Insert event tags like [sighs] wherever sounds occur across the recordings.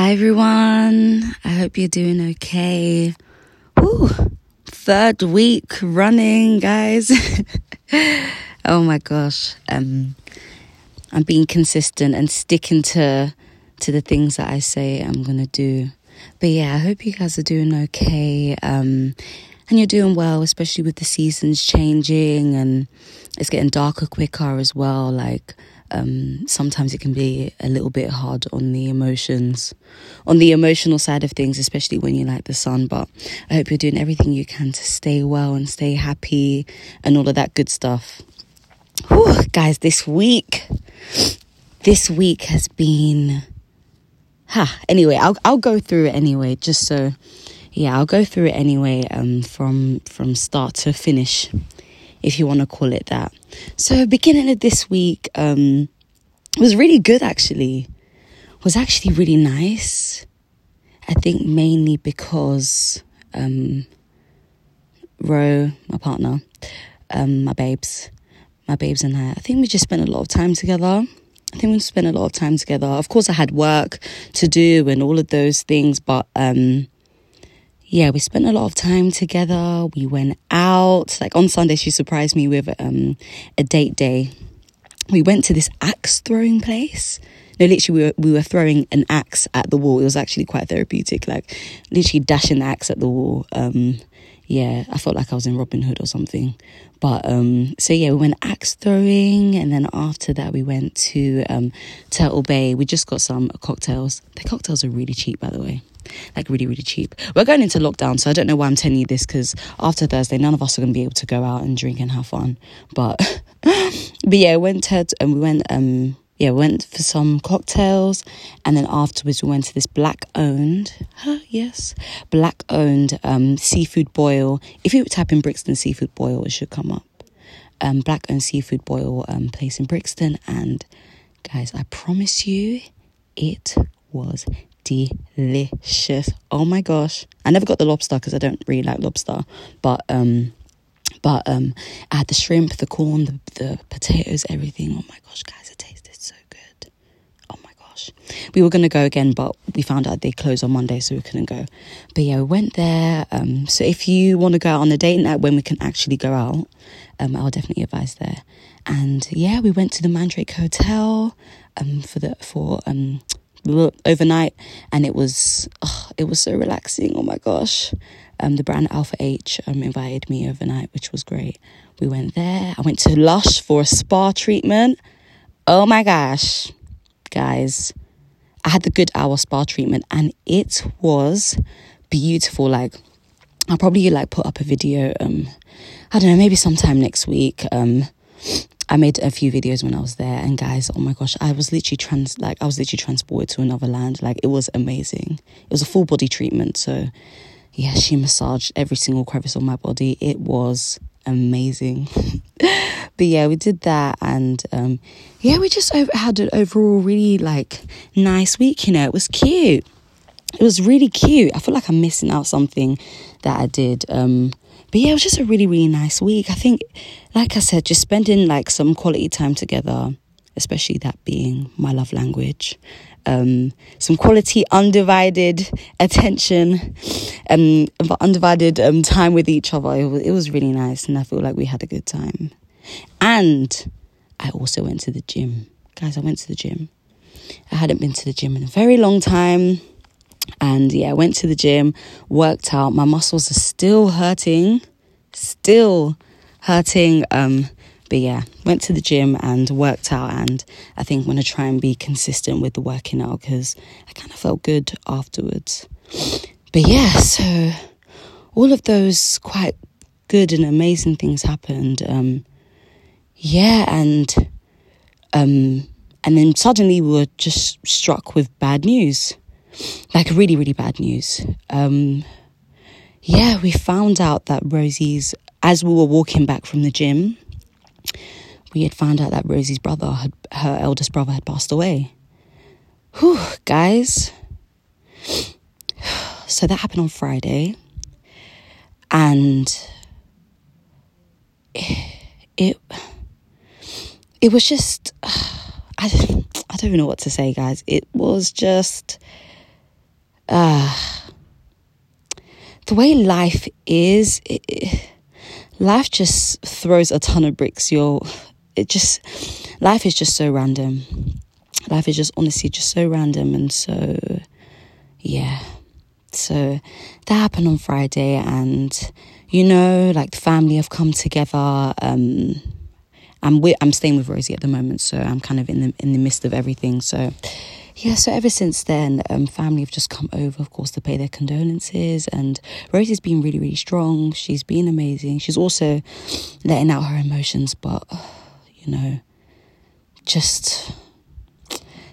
Hi everyone. I hope you're doing okay. Woo, third week running, guys. [laughs] oh my gosh. Um, I'm being consistent and sticking to to the things that I say I'm gonna do. But yeah, I hope you guys are doing okay. Um, and you're doing well, especially with the seasons changing and it's getting darker quicker as well. Like um, sometimes it can be a little bit hard on the emotions, on the emotional side of things, especially when you like the sun. But I hope you're doing everything you can to stay well and stay happy and all of that good stuff. Whew, guys, this week, this week has been. Ha. Anyway, I'll I'll go through it anyway, just so. Yeah, I'll go through it anyway, um, from from start to finish if you want to call it that. So, beginning of this week um, was really good actually. Was actually really nice. I think mainly because um, Ro, my partner, um, my babes, my babes and I, I think we just spent a lot of time together. I think we spent a lot of time together. Of course, I had work to do and all of those things, but um, yeah, we spent a lot of time together. We went out. Like on Sunday, she surprised me with um, a date day. We went to this axe throwing place. No, literally, we were, we were throwing an axe at the wall. It was actually quite therapeutic, like literally dashing the axe at the wall. Um, yeah, I felt like I was in Robin Hood or something. But um, so yeah, we went axe throwing, and then after that, we went to um, Turtle Bay. We just got some cocktails. The cocktails are really cheap, by the way like really really cheap we're going into lockdown so i don't know why i'm telling you this because after thursday none of us are going to be able to go out and drink and have fun but [laughs] but yeah we went to and we went um yeah, went for some cocktails, and then afterwards we went to this black owned, huh, yes, black owned um, seafood boil. If you type in Brixton seafood boil, it should come up. Um, black owned seafood boil um, place in Brixton, and guys, I promise you, it was delicious. Oh my gosh. I never got the lobster because I don't really like lobster, but um but um I had the shrimp, the corn, the, the potatoes, everything. Oh my gosh, guys, it tasted so good. Oh my gosh. We were gonna go again, but we found out they closed on Monday, so we couldn't go. But yeah, we went there. Um so if you want to go out on a date night when we can actually go out, um I'll definitely advise there. And yeah, we went to the Mandrake Hotel um for the for um overnight and it was oh, it was so relaxing oh my gosh um, the brand alpha h um, invited me overnight which was great. We went there. I went to lush for a spa treatment. Oh my gosh guys. I had the good hour spa treatment and it was beautiful. Like i'll probably like put up a video um i don't know maybe sometime next week. Um I made a few videos when I was there, and guys, oh my gosh, I was literally trans like I was literally transported to another land. Like it was amazing. It was a full body treatment, so yeah, she massaged every single crevice of my body. It was amazing. [laughs] but yeah, we did that, and um, yeah, we just had an overall really like nice week. You know, it was cute. It was really cute. I feel like I'm missing out something that I did. Um, but yeah, it was just a really, really nice week. I think, like I said, just spending like some quality time together, especially that being my love language. Um, some quality, undivided attention, um, undivided um, time with each other. It was, it was really nice, and I feel like we had a good time. And I also went to the gym, guys. I went to the gym. I hadn't been to the gym in a very long time. And yeah, I went to the gym, worked out. My muscles are still hurting, still hurting. Um, but yeah, went to the gym and worked out. And I think I'm going to try and be consistent with the working out because I kind of felt good afterwards. But yeah, so all of those quite good and amazing things happened. Um, yeah, and um, and then suddenly we were just struck with bad news like really, really bad news. Um, yeah, we found out that Rosie's, as we were walking back from the gym, we had found out that Rosie's brother, had, her eldest brother, had passed away. Whew, guys. [sighs] So that happened on Friday. And it, [sighs] it, it was just, [sighs] I, I don't know what to say, guys. It was just uh, the way life is, it, life just throws a ton of bricks. You're, it just, life is just so random. Life is just honestly just so random. And so, yeah. So that happened on Friday, and you know, like the family have come together. Um, I'm with, I'm staying with Rosie at the moment, so I'm kind of in the in the midst of everything. So yeah, so ever since then, um, family have just come over, of course, to pay their condolences. And Rosie's been really, really strong. She's been amazing. She's also letting out her emotions, but you know, just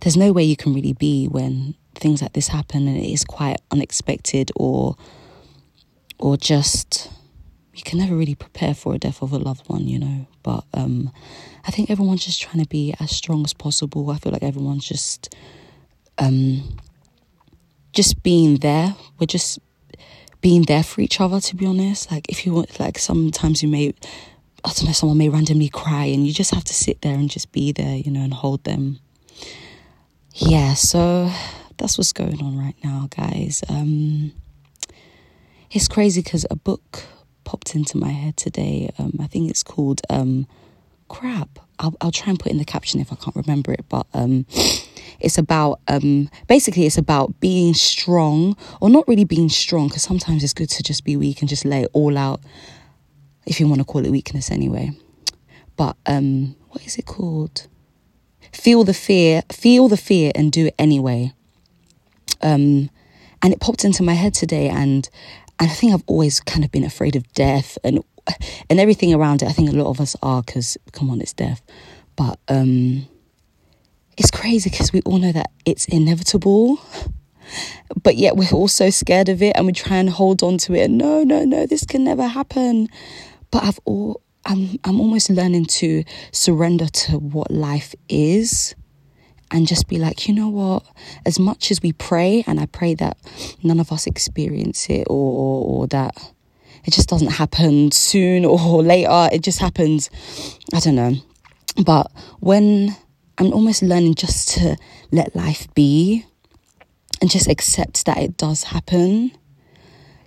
there's no way you can really be when things like this happen and it is quite unexpected or or just you can never really prepare for a death of a loved one, you know. But um, I think everyone's just trying to be as strong as possible. I feel like everyone's just um, just being there. We're just being there for each other. To be honest, like if you want, like sometimes you may, I don't know, someone may randomly cry, and you just have to sit there and just be there, you know, and hold them. Yeah, so that's what's going on right now, guys. Um, it's crazy because a book popped into my head today. Um, I think it's called um, Crap. I'll, I'll try and put in the caption if I can't remember it, but um, it's about um, basically it's about being strong, or not really being strong, because sometimes it's good to just be weak and just lay it all out, if you want to call it weakness anyway. But um, what is it called? Feel the fear, feel the fear, and do it anyway. Um, and it popped into my head today, and I think I've always kind of been afraid of death and and everything around it. I think a lot of us are because come on, it's death. But um, it's crazy because we all know that it's inevitable, but yet we're all so scared of it, and we try and hold on to it. And no, no, no, this can never happen. But I've all I'm I'm almost learning to surrender to what life is and just be like, you know what? As much as we pray, and I pray that none of us experience it or, or, or that it just doesn't happen soon or later, it just happens. I don't know. But when I'm almost learning just to let life be and just accept that it does happen,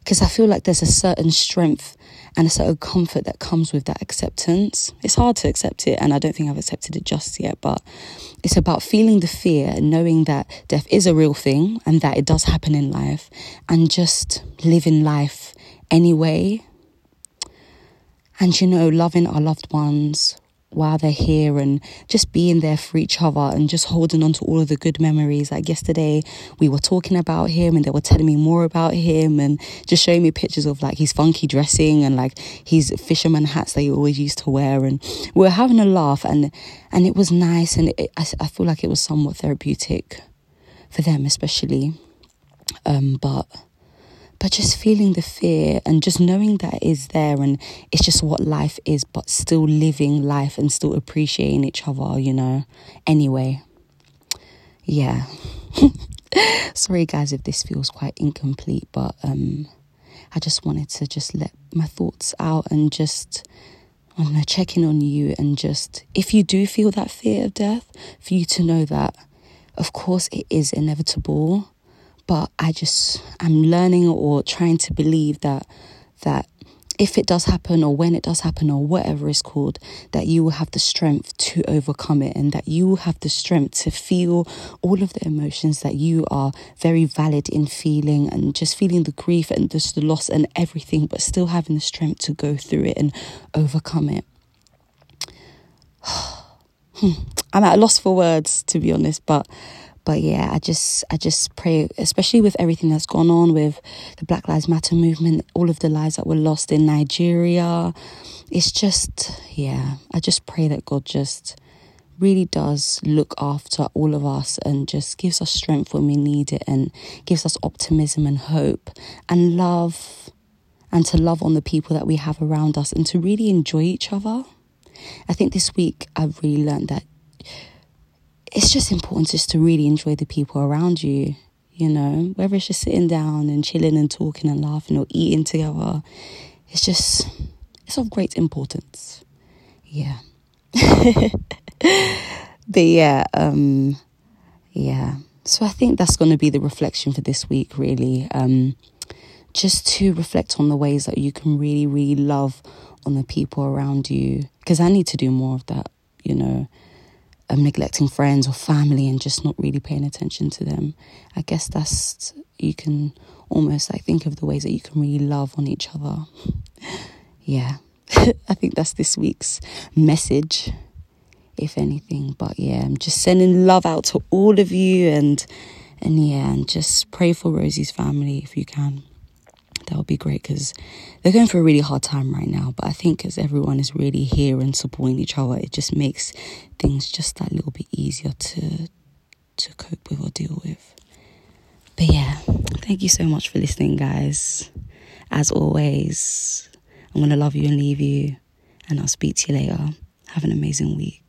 because I feel like there's a certain strength and a certain comfort that comes with that acceptance. It's hard to accept it, and I don't think I've accepted it just yet, but it's about feeling the fear and knowing that death is a real thing and that it does happen in life, and just living life anyway. And you know, loving our loved ones, while they're here and just being there for each other and just holding on to all of the good memories. Like yesterday, we were talking about him and they were telling me more about him and just showing me pictures of like his funky dressing and like his fisherman hats that he always used to wear. And we were having a laugh and, and it was nice. And it, I, I feel like it was somewhat therapeutic for them, especially. Um, but but just feeling the fear and just knowing that it is there and it's just what life is, but still living life and still appreciating each other, you know. Anyway, yeah. [laughs] Sorry, guys, if this feels quite incomplete, but um, I just wanted to just let my thoughts out and just. I don't know, checking on you and just if you do feel that fear of death, for you to know that, of course, it is inevitable but I just I'm learning or trying to believe that that if it does happen or when it does happen or whatever it's called, that you will have the strength to overcome it and that you will have the strength to feel all of the emotions that you are very valid in feeling and just feeling the grief and just the loss and everything, but still having the strength to go through it and overcome it. [sighs] Hmm. I'm at a loss for words, to be honest, but but yeah, I just I just pray, especially with everything that's gone on with the Black Lives Matter movement, all of the lives that were lost in Nigeria. It's just yeah, I just pray that God just really does look after all of us and just gives us strength when we need it and gives us optimism and hope and love and to love on the people that we have around us and to really enjoy each other. I think this week I've really learned that it's just important just to really enjoy the people around you, you know, whether it's just sitting down and chilling and talking and laughing or eating together. It's just, it's of great importance. Yeah. [laughs] but yeah, um, yeah. so I think that's going to be the reflection for this week, really. Um, just to reflect on the ways that you can really, really love on the people around you. Because I need to do more of that, you know, of neglecting friends or family and just not really paying attention to them. I guess that's, you can almost like think of the ways that you can really love on each other. [laughs] yeah, [laughs] I think that's this week's message, if anything. But yeah, I'm just sending love out to all of you and and yeah, and just pray for Rosie's family if you can that would be great because they're going through a really hard time right now. But I think as everyone is really here and supporting each other, it just makes things just that little bit easier to to cope with or deal with. But yeah, thank you so much for listening, guys. As always, I'm gonna love you and leave you, and I'll speak to you later. Have an amazing week.